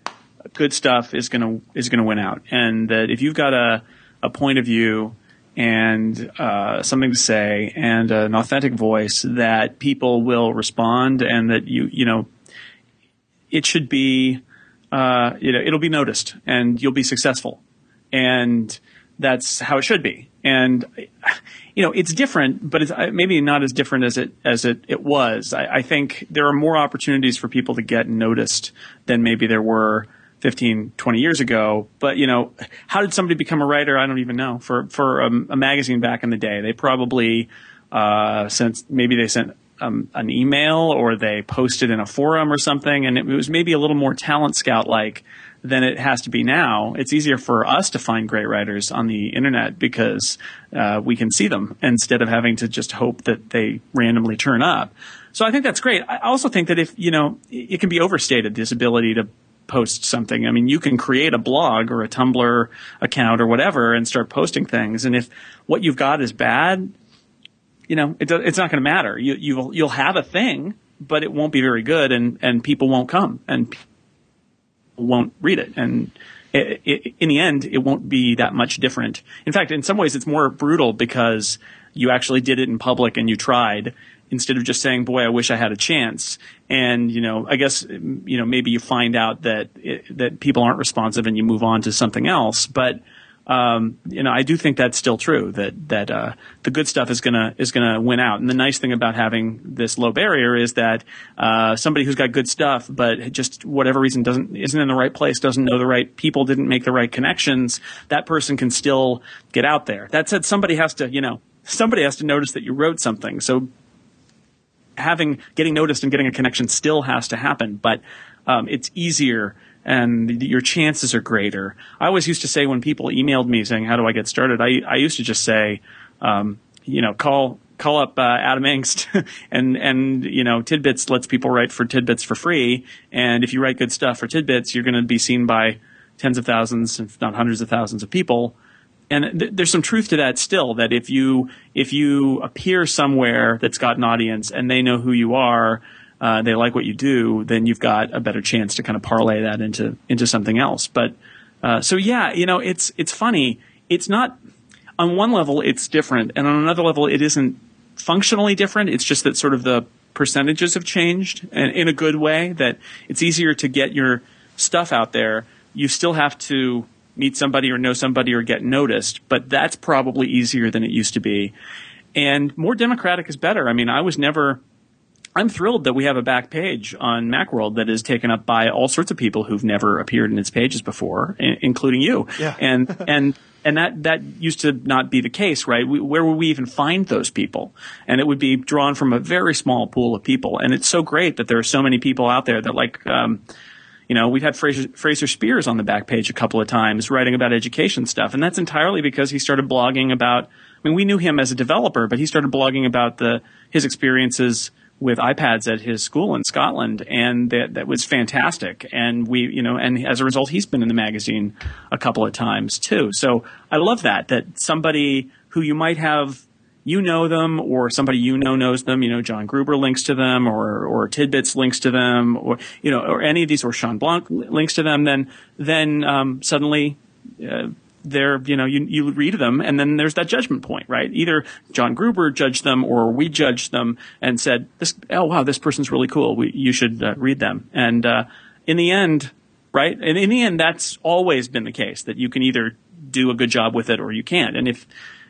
good stuff is gonna is gonna win out, and that if you've got a a point of view and uh, something to say and an authentic voice, that people will respond, and that you you know, it should be, uh, you know, it'll be noticed, and you'll be successful, and that's how it should be, and you know, it's different, but it's uh, maybe not as different as it as it, it was. I, I, think there are more opportunities for people to get noticed than maybe there were 15, 20 years ago. But you know, how did somebody become a writer? I don't even know. For for a, a magazine back in the day, they probably uh, sent maybe they sent um, an email or they posted in a forum or something, and it was maybe a little more talent scout like than it has to be now. It's easier for us to find great writers on the internet because uh, we can see them instead of having to just hope that they randomly turn up. So I think that's great. I also think that if you know, it can be overstated this ability to post something. I mean, you can create a blog or a Tumblr account or whatever and start posting things. And if what you've got is bad, you know, it, it's not going to matter. You, you'll, you'll have a thing, but it won't be very good and, and people won't come and won't read it. And it, it, in the end, it won't be that much different. In fact, in some ways, it's more brutal because you actually did it in public and you tried instead of just saying, boy, I wish I had a chance. And, you know, I guess, you know, maybe you find out that, it, that people aren't responsive and you move on to something else. But, um, you know, I do think that's still true that that uh, the good stuff is gonna is gonna win out. And the nice thing about having this low barrier is that uh, somebody who's got good stuff, but just whatever reason doesn't isn't in the right place, doesn't know the right people, didn't make the right connections, that person can still get out there. That said, somebody has to, you know, somebody has to notice that you wrote something. So having getting noticed and getting a connection still has to happen, but um, it's easier and your chances are greater. I always used to say when people emailed me saying, "How do I get started?" I I used to just say, um, you know, call call up uh, Adam Engst and and you know Tidbits lets people write for Tidbits for free, and if you write good stuff for Tidbits, you're going to be seen by tens of thousands, if not hundreds of thousands of people. And th- there's some truth to that still. That if you if you appear somewhere that's got an audience and they know who you are, uh, they like what you do, then you've got a better chance to kind of parlay that into into something else. But uh, so yeah, you know, it's it's funny. It's not on one level it's different, and on another level it isn't functionally different. It's just that sort of the percentages have changed, and in a good way. That it's easier to get your stuff out there. You still have to meet somebody or know somebody or get noticed, but that's probably easier than it used to be. And more democratic is better. I mean, I was never I'm thrilled that we have a back page on Macworld that is taken up by all sorts of people who've never appeared in its pages before, including you. Yeah. and and and that that used to not be the case, right? We, where would we even find those people? And it would be drawn from a very small pool of people. And it's so great that there are so many people out there that like. Um, you know, we've had Fraser, Fraser Speirs on the back page a couple of times writing about education stuff, and that's entirely because he started blogging about. I mean, we knew him as a developer, but he started blogging about the his experiences with iPads at his school in Scotland, and that that was fantastic. And we, you know, and as a result, he's been in the magazine a couple of times too. So I love that that somebody who you might have you know them or somebody you know knows them. You know, John Gruber links to them or, or Tidbits links to them or, you know, or any of these or Shawn Blanc links to them. Then, then, um, suddenly, uh, they're, you know, you, you read them and then there's that judgment point, right? Either John Gruber judged them or we judged them and said, this, oh wow, this person's really cool. We, you should uh, read them. And, uh, in the end, right? And in the end, that's always been the case that you can either do a good job with it or you can't. And if,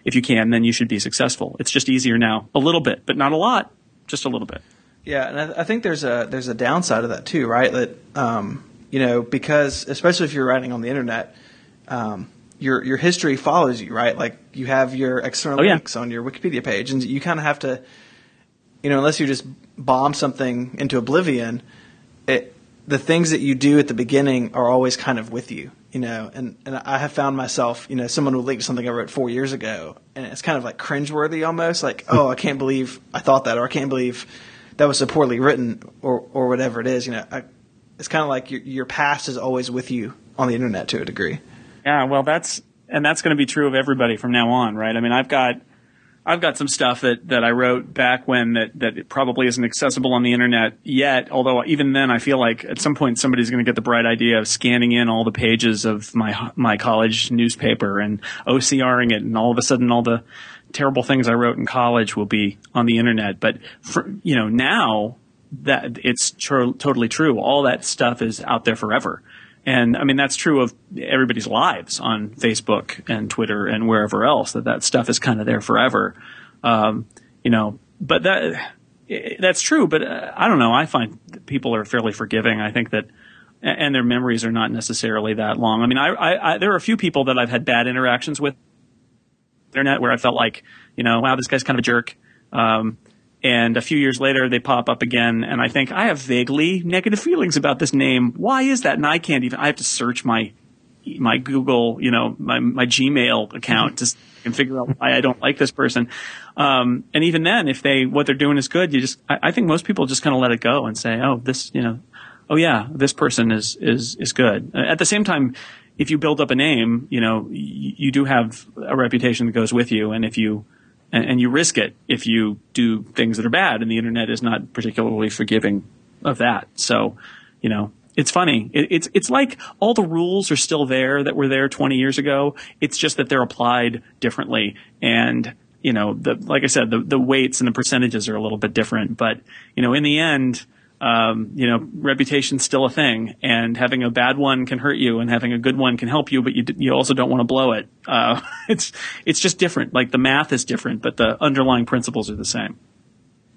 if you can, then you should be successful. It's just easier now, a little bit, but not a lot, just a little bit. Yeah, and I, I think there's a there's a downside of that too, right? That um, you know, because especially if you're writing on the internet, um, your your history follows you, right? Like you have your external oh, yeah. links on your Wikipedia page, and you kind of have to, you know, unless you just bomb something into oblivion, it the things that you do at the beginning are always kind of with you, you know. And and I have found myself, you know, someone will link to something I wrote four years ago, and it's kind of like cringeworthy almost, like oh, I can't believe I thought that, or I can't believe that was so poorly written, or or whatever it is, you know. I, it's kind of like your your past is always with you on the internet to a degree. Yeah, well, that's and that's going to be true of everybody from now on, right? I mean, I've got I've got some stuff that, that I wrote back when that, that probably isn't accessible on the internet yet. Although even then, I feel like at some point somebody's going to get the bright idea of scanning in all the pages of my my college newspaper and OCRing it, and all of a sudden, all the terrible things I wrote in college will be on the internet. But for, you know, now that it's tr- totally true, all that stuff is out there forever. And I mean, that's true of everybody's lives on Facebook and Twitter and wherever else that that stuff is kind of there forever. Um, you know, but that, that's true. But uh, I don't know. I find people are fairly forgiving. I think that, and their memories are not necessarily that long. I mean, I, I, I there are a few people that I've had bad interactions with internet where I felt like, you know, wow, this guy's kind of a jerk. Um, and a few years later they pop up again. And i think i have vaguely negative feelings about this name. Why is that? And i can't even i have to search my my google you know my, my gmail account to and figure out why i don't like this person. Um, and even then if they what they're doing is good you just i, I think most people just kind of let it go and say oh this you know oh yeah this person is is is good. At the same time if you build up a name you know you, you do have a reputation that goes with you. And if you and, and you risk it if you do things that are bad, and the internet is not particularly forgiving of that. So, you know, it's funny. It, it's it's like all the rules are still there that were there 20 years ago. It's just that they're applied differently, and you know, the like I said, the the weights and the percentages are a little bit different. But you know, in the end, um, you know, reputation's still a thing, and having a bad one can hurt you, and having a good one can help you, but you you also don't want to blow it. Uh, it's it's just different. Like the math is different, but the underlying principles are the same.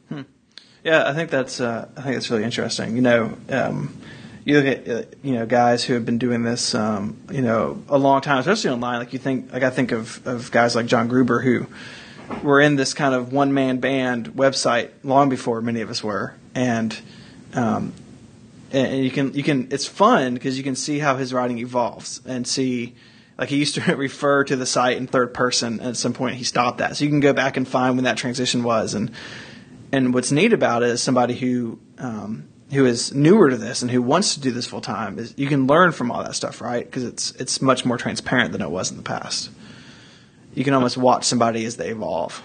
Hmm. Yeah, I think that's uh, I think that's really interesting. You know, um, you look at uh, you know guys who have been doing this, um, you know, a long time, especially online. Like you think, like I think of of guys like John Gruber who were in this kind of one man band website long before many of us were, and um, and you can you can it's fun because you can see how his writing evolves and see like he used to refer to the site in third person at some point he stopped that. So you can go back and find when that transition was and and what's neat about it is somebody who um, who is newer to this and who wants to do this full time is you can learn from all that stuff right? Because it's it's much more transparent than it was in the past. You can almost watch somebody as they evolve.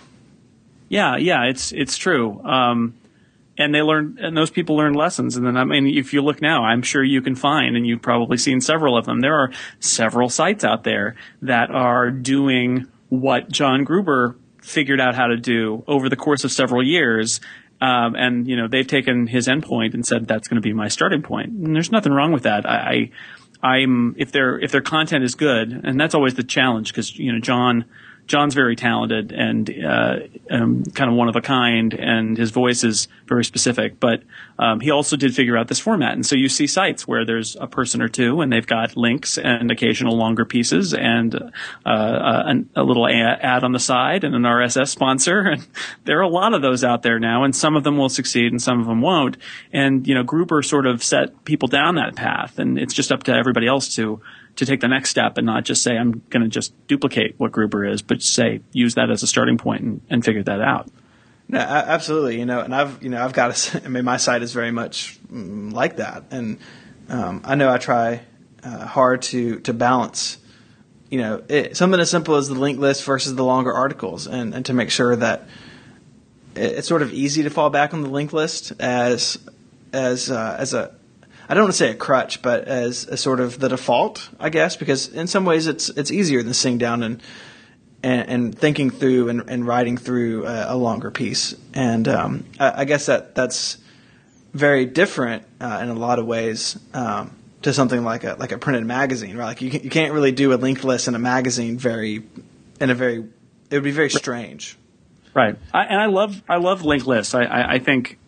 Yeah yeah it's it's true. Um, and they learn, and those people learn lessons. And then, I mean, if you look now, I'm sure you can find, and you've probably seen several of them. There are several sites out there that are doing what John Gruber figured out how to do over the course of several years. Um, and you know they've taken his endpoint and said that's going to be my starting point. And there's nothing wrong with that. I, I I'm if their if their content is good, and that's always the challenge because you know John John's very talented and uh, um, kind of one of a kind, and his voice is very specific. But um, he also did figure out this format, and so you see sites where there's a person or two, and they've got links and occasional longer pieces, and uh, a, a, little ad on the side, and an RSS sponsor. And there are a lot of those out there now, and some of them will succeed, and some of them won't. And you know, Gruber sort of set people down that path, and it's just up to everybody else to to take the next step and not just say I'm going to just duplicate what Gruber is, but say use that as a starting point and, and figure that out. No, absolutely. You know, and I've you know I've got a, I mean my site is very much mm, like that, and um, I know I try uh, hard to to balance. You know, it, something as simple as the link list versus the longer articles, and, and to make sure that it, it's sort of easy to fall back on the link list as as uh, as a I don't want to say a crutch, but as a sort of the default, I guess, because in some ways it's it's easier than sitting down and and, and thinking through and, and writing through a, a longer piece. And um, I, I, guess that that's very different uh, in a lot of ways um, to something like a like a printed magazine, right? Like you you can't really do a linked list in a magazine very in a very it would be very strange. Right, I, and I love I love linked lists. I, I, I think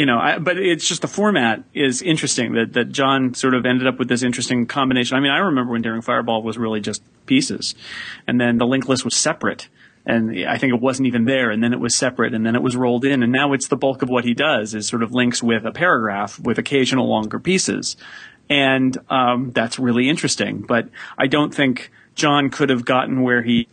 you know, I, but it's just the format is interesting that, that John sort of ended up with this interesting combination. I mean, I remember when Daring Fireball was really just pieces and then the link list was separate and I think it wasn't even there and then it was separate and then it was rolled in and now it's the bulk of what he does is sort of links with a paragraph with occasional longer pieces. And, um, that's really interesting, but I don't think John could have gotten where he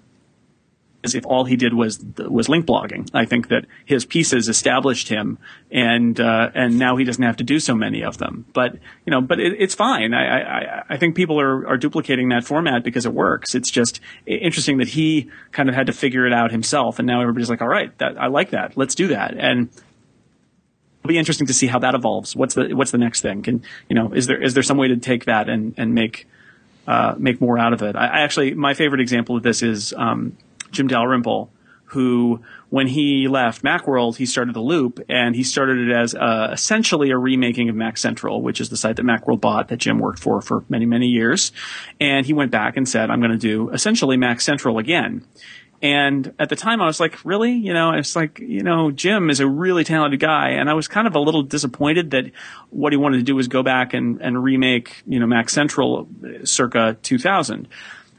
if all he did was was link blogging. I think that his pieces established him, and uh, and now he doesn't have to do so many of them. But you know, but it, it's fine. I, I I think people are are duplicating that format because it works. It's just interesting that he kind of had to figure it out himself, and now everybody's like, all right, that I like that. Let's do that. And it'll be interesting to see how that evolves. What's the what's the next thing? Can you know is there is there some way to take that and and make uh, make more out of it? I, I, actually my favorite example of this is um, Jim Dalrymple, who when he left MacWorld, he started the Loop, and he started it as uh, essentially a remaking of Mac Central, which is the site that MacWorld bought that Jim worked for for many many years. And he went back and said, "I'm going to do essentially Mac Central again." And at the time, I was like, really? You know, it's like, you know, Jim is a really talented guy. And I was kind of a little disappointed that what he wanted to do was go back and, and remake, you know, Mac Central circa 2000.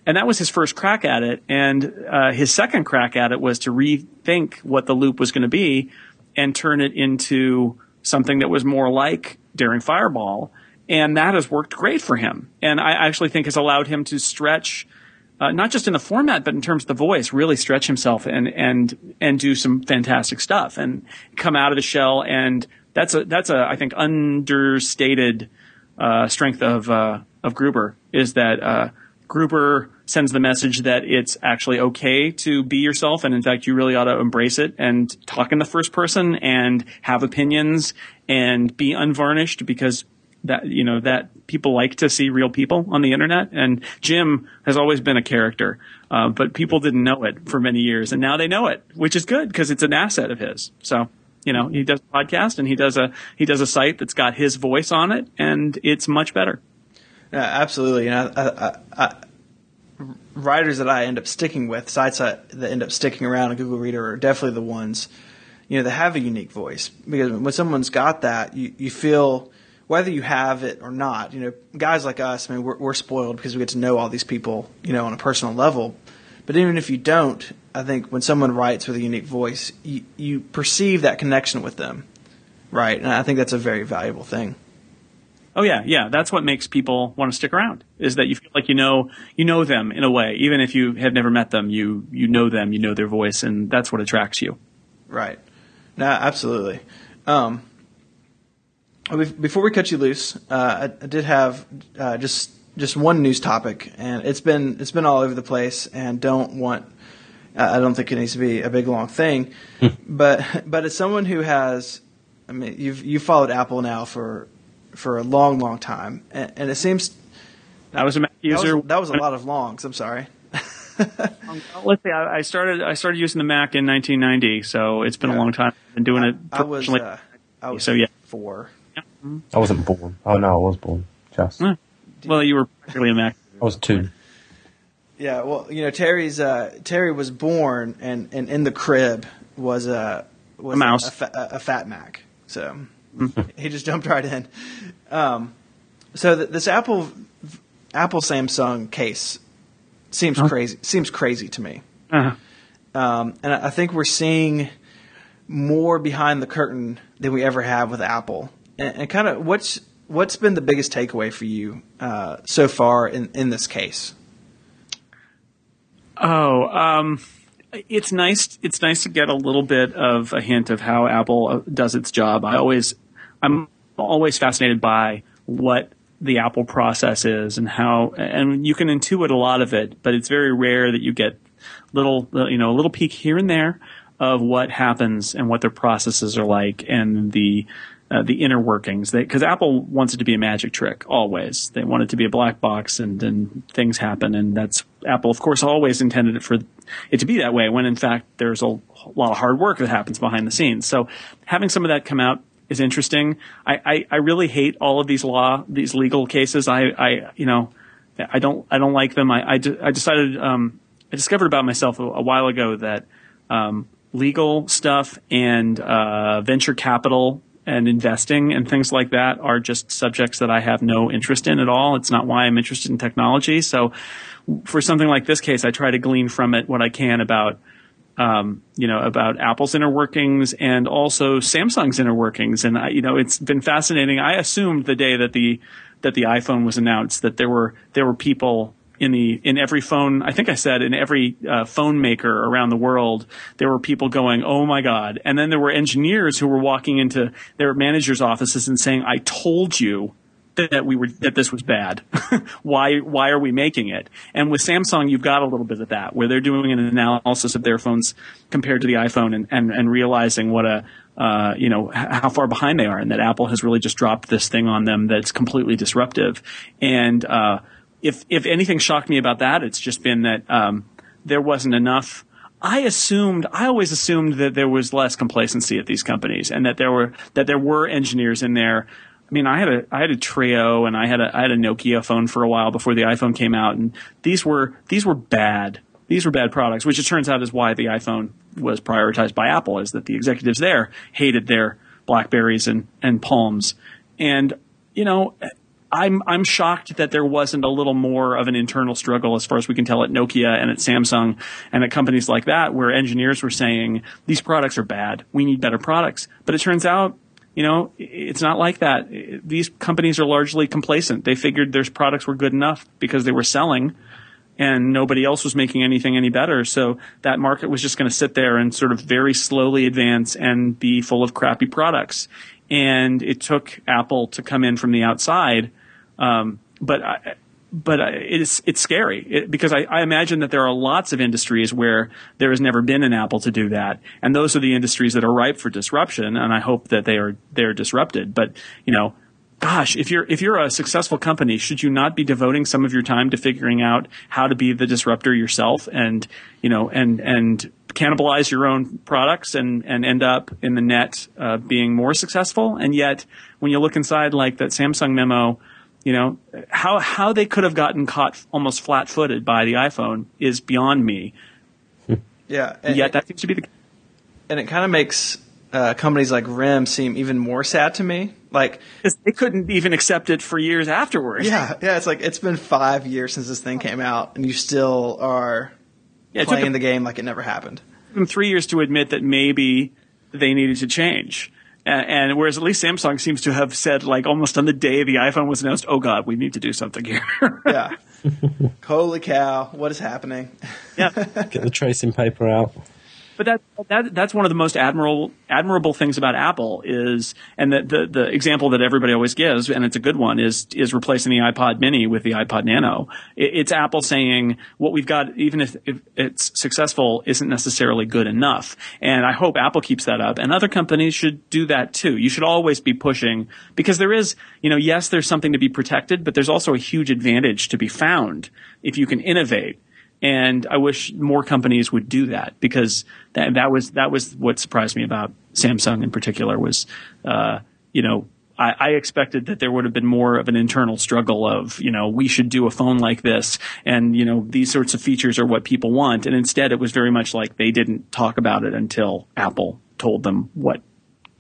And that was his first crack at it. And uh, his second crack at it was to rethink what the loop was going to be and turn it into something that was more like Daring Fireball. And that has worked great for him. And I actually think has allowed him to stretch – uh, not just in the format, but in terms of the voice, really stretch himself and and and do some fantastic stuff and come out of the shell. And that's a that's a I think understated uh, strength of uh, of Gruber is that uh, Gruber sends the message that it's actually okay to be yourself, and in fact, you really ought to embrace it and talk in the first person and have opinions and be unvarnished because that you know that people like to see real people on the internet. And jim has always been a character uh, but people didn't know it for many years and now they know it which is good because it's an asset of his. So you know he does a podcast and he does a he does a site that's got his voice on it and it's much better. Yeah, absolutely. Know I, I, I, writers that i end up sticking with sites that, end up sticking around in google reader are definitely the ones you know that have a unique voice because when someone's got that you, you feel whether you have it or not, you know, guys like us, I mean, we're, we're spoiled because we get to know all these people, you know, on a personal level. But even if you don't, I think when someone writes with a unique voice, you, you perceive that connection with them, right? And I think that's a very valuable thing. Oh yeah, yeah. That's what makes people want to stick around. Is that you feel like you know you know them in a way, even if you have never met them. You you know them, you know their voice, and that's what attracts you. Right. No, absolutely. Um, before we cut you loose, uh, I, I, did have uh, just just one news topic, and it's been it's been all over the place, and don't want. Uh, I don't think it needs to be a big long thing, hmm. but but as someone who has, I mean, you've you followed Apple now for for a long, long time, and, and it seems. I was a Mac user. That was, that was a lot of longs. I'm sorry. um, let's see. I, I, started. I started using the Mac in 1990, so it's been yeah. a long time. I've been doing I, it. I was. Uh, I was so yeah, four. I wasn't born. Oh no, I was born. Just. Well, you were practically a Mac. I was two. Yeah, well, you know, Terry's uh, Terry was born, and, and in the crib was a was a mouse, a, a, a fat Mac. So he just jumped right in. Um, so th- this Apple Apple Samsung case seems huh? crazy. Seems crazy to me. Uh-huh. Um, and I think we're seeing more behind the curtain than we ever have with Apple and, and kind of what's what's been the biggest takeaway for you uh, so far in, in this case? Oh, um, it's nice. It's nice to get a little bit of a hint of how Apple uh, does its job. I always, I'm always fascinated by what the Apple process is and how, and you can intuit a lot of it, but it's very rare that you get little, you know, a little peek here and there of what happens and what their processes are like and the uh, the inner workings. Because Apple wants it to be a magic trick always. They want it to be a black box, and then things happen. And that's Apple, of course, always intended it for it to be that way. When in fact there's a lot of hard work that happens behind the scenes. So having some of that come out is interesting. I, I, I really hate all of these law these legal cases. I, I you know I don't I don't like them. I I, de- I decided um, I discovered about myself a, a while ago that um, legal stuff and uh, venture capital and investing and things like that are just subjects that I have no interest in at all. It's not why I'm interested in technology. So for something like this case, I try to glean from it what I can about um, you know, about Apple's inner workings and also Samsung's inner workings. And I, you know, it's been fascinating. I assumed the day that the that the iPhone was announced that there were there were people in the in every phone. I think I said in every uh, phone maker around the world, there were people going, "Oh my god!" And then there were engineers who were walking into their managers' offices and saying, "I told you." That we were that this was bad. why why are we making it? And with Samsung, you've got a little bit of that, where they're doing an analysis of their phones compared to the iPhone, and and, and realizing what a uh, you know, how far behind they are and that Apple has really just dropped this thing on them that's completely disruptive. And, uh, if, if anything shocked me about that, it's just been that, um, there wasn't enough I assumed, I always assumed that there was less complacency at these companies and that there were, that there were engineers in there. I mean, I had a, I had a Treo and I had a, I had a Nokia phone for a while before the iPhone came out and these were, these were bad. These were bad products, which it turns out is why the iPhone was prioritized by Apple is that the executives there hated their Blackberries and, and Palms. And, you know, I'm, I'm shocked that there wasn't a little more of an internal struggle as far as we can tell at Nokia and at Samsung and at companies like that where engineers were saying, these products are bad. We need better products. But it turns out, you know, it's not like that. These companies are largely complacent. They figured their products were good enough because they were selling and nobody else was making anything any better. So that market was just going to sit there and sort of very slowly advance and be full of crappy products. And it took Apple to come in from the outside. Um, but I, but it's it's scary it, because I, I, imagine that there are lots of industries where there has never been an Apple to do that, and those are the industries that are ripe for disruption. And I hope that they are they're disrupted. But you know, gosh, if you're if you're a successful company, should you not be devoting some of your time to figuring out how to be the disruptor yourself and you know and and cannibalize your own products and and end up in the net uh, being more successful? And yet, when you look inside, like that Samsung memo, you know how how they could have gotten caught almost flat footed by the iPhone is beyond me. Yeah, and yet that seems to be the. And it kind of makes uh, companies like RIM seem even more sad to me like they couldn't even accept it for years afterwards. Yeah, yeah. It's like it's been five years since this thing came out, and you still are yeah, playing them, the game like it never happened. Them three years to admit that maybe they needed to change. And, and, whereas at least Samsung seems to have said, like almost on the day the iPhone was announced, "Oh God, we need to do something here." yeah. Holy cow! What is happening? Yeah. Get the tracing paper out. But that, that that's one of the most admirable admirable things about Apple is, and the, the the example that everybody always gives, and it's a good one, is is replacing the iPod Mini with the iPod Nano. It, it's Apple saying what we've got, even if, if it's successful, isn't necessarily good enough. And I hope Apple keeps that up, and other companies should do that too. You should always be pushing because there is, you know, yes, there's something to be protected, but there's also a huge advantage to be found if you can innovate and I wish more companies would do that because that that was that was what surprised me about Samsung in particular was, uh, you know, I, expected that there would have been more of an internal struggle of, you know, we should do a phone like this, and you know, these sorts of features are what people want, and instead it was very much like they didn't talk about it until Apple told them what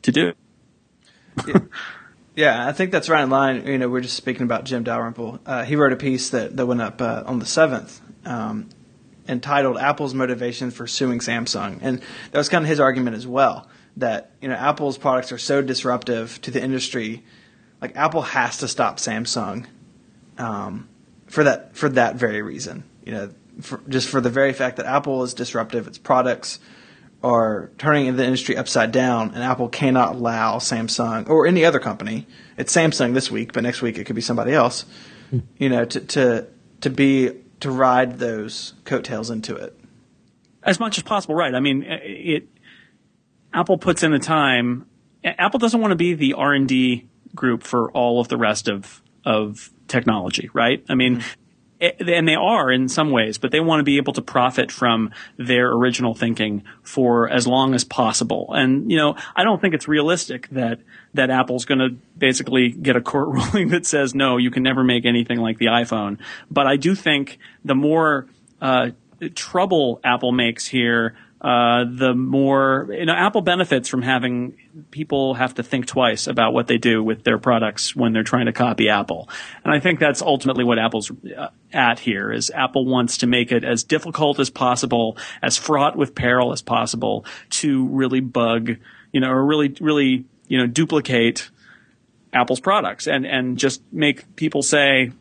to do. yeah. Yeah, I think that's right in line. You know, we are just speaking about Jim Dalrymple. Uh, he wrote a piece that, that went up uh, on the 7th um, entitled Apple's Motivation for Suing Samsung. And that was kind of his argument as well that, you know, Apple's products are so disruptive to the industry. Like Apple has to stop Samsung um, for that for that very reason. You know, for, just for the very fact that Apple is disruptive, its products are turning the industry upside down, and Apple cannot allow Samsung or any other company. It's Samsung this week, but next week it could be somebody else. Hmm. You know, to to to be to ride those coattails into it as much as possible. Right. I mean, it. Apple puts in the time. Apple doesn't want to be the R and D group for all of the rest of of technology, right? I mean, mm-hmm and they are in some ways, but they want to be able to profit from their original thinking for as long as possible. And, you know, I don't think it's realistic that, that Apple's going to basically get a court ruling that says, no, you can never make anything like the iPhone. But I do think the more, uh, trouble Apple makes here, uh, the more you know Apple benefits from having people have to think twice about what they do with their products when they're trying to copy Apple. And I think that's ultimately what Apple's uh, at here is Apple wants to make it as difficult as possible, as fraught with peril as possible to really bug, you know, or really really, you know, duplicate Apple's products and and just make people say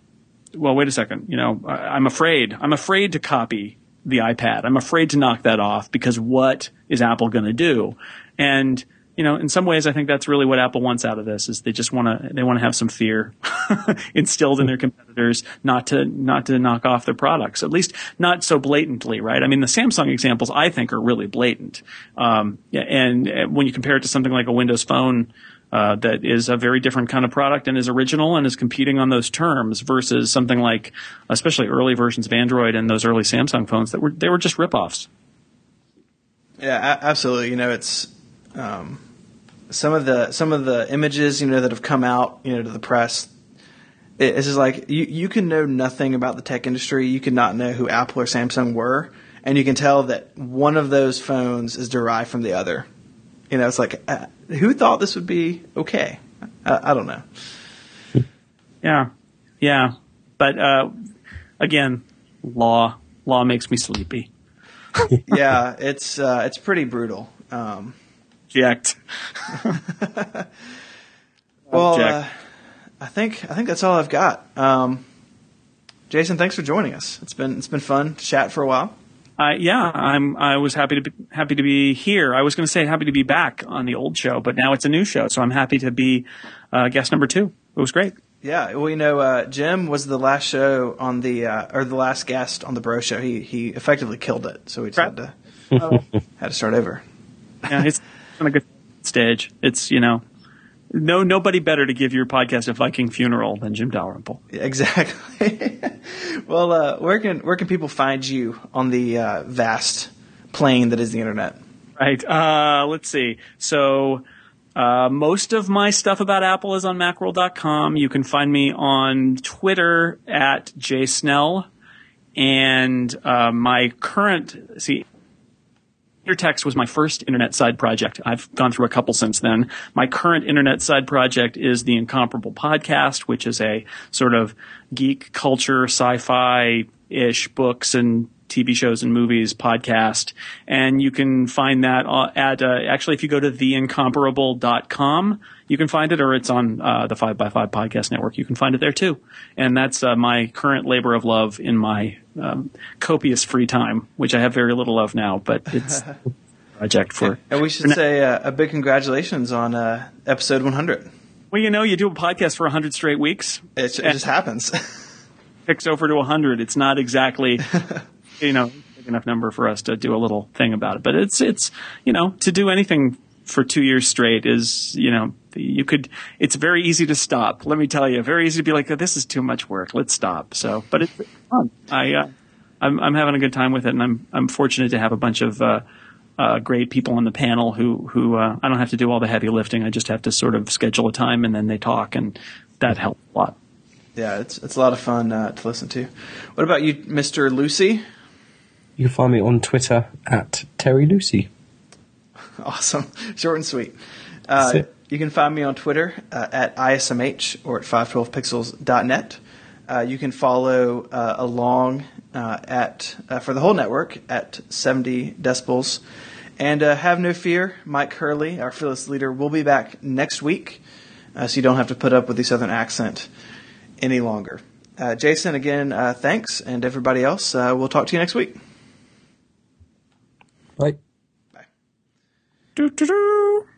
well, wait a second. You know, I, I'm afraid. I'm afraid to copy the iPad. I'm afraid to knock that off because what is Apple going to do? And you know, in some ways, I think that's really what Apple wants out of this is they just want to they want to have some fear instilled in their competitors not to not to knock off their products, at least not so blatantly, right? I mean, the Samsung examples I think are really blatant, um, and, and when you compare it to something like a Windows Phone. Uh, that is a very different kind of product and is original and is competing on those terms versus something like, especially early versions of Android and those early Samsung phones that were they were just ripoffs. Yeah, absolutely. You know, it's um, some of the some of the images you know that have come out you know to the press. It's just like you you can know nothing about the tech industry. You can not know who Apple or Samsung were, and you can tell that one of those phones is derived from the other. You know, it's like uh, who thought this would be okay? I, I don't know. Yeah, yeah, but uh, again, law law makes me sleepy. yeah, it's uh, it's pretty brutal. Um, Object. well, Object. uh, I think I think that's all I've got. Um, Jason, thanks for joining us. It's been it's been fun to chat for a while. Uh, yeah, I'm. I was happy to be happy to be here. I was going to say happy to be back on the old show, but now it's a new show, so I'm happy to be uh, guest number two. It was great. Yeah, well, you know, uh, Jim was the last show on the uh, or the last guest on the Bro Show. He he effectively killed it, so we just had to had to start over. Yeah, it's on a good stage. It's you know, no nobody better to give your podcast a Viking funeral than Jim Dalrymple. Exactly. well, uh, where can where can people find you on the uh, vast plane that is the internet? Right. Uh, let's see. So. Uh, most of my stuff about Apple is on Macworld.com. You can find me on Twitter at jsnell, and uh, my current see Intertext was my first internet side project. I've gone through a couple since then. My current internet side project is the Incomparable Podcast, which is a sort of geek culture, sci-fi ish books and TV shows and movies podcast. And you can find that uh, at, uh, actually, if you go to theincomparable.com, you can find it, or it's on uh, the 5 by 5 podcast network. You can find it there too. And that's uh, my current labor of love in my um, copious free time, which I have very little of now, but it's project for. And we should say uh, a big congratulations on uh, episode 100. Well, you know, you do a podcast for 100 straight weeks, It, it just happens. picks over to 100. It's not exactly, you know, big enough number for us to do a little thing about it. But it's, it's, you know, to do anything for two years straight is, you know, you could, it's very easy to stop. Let me tell you, very easy to be like, this is too much work. Let's stop. So, but it's fun. I, uh, I'm, I'm having a good time with it and I'm, I'm fortunate to have a bunch of, uh, uh, great people on the panel who, who, uh, I don't have to do all the heavy lifting. I just have to sort of schedule a time and then they talk and that helps a lot. yeah, it's it's a lot of fun uh, to listen to. What about you, Mr. Lucy? You can find me on Twitter at Terry Lucy. Awesome, short and sweet. Uh, you can find me on Twitter uh, at ismh or at 512pixels.net. Uh, you can follow uh, along uh, at uh, for the whole network at 70 decibels. And uh, have no fear, Myke Hurley, our fearless leader, will be back next week, uh, so you don't have to put up with the southern accent any longer. Uh, Jason, again, uh, thanks, and everybody else, uh, we'll talk to you next week. Right. Doo-doo-doo.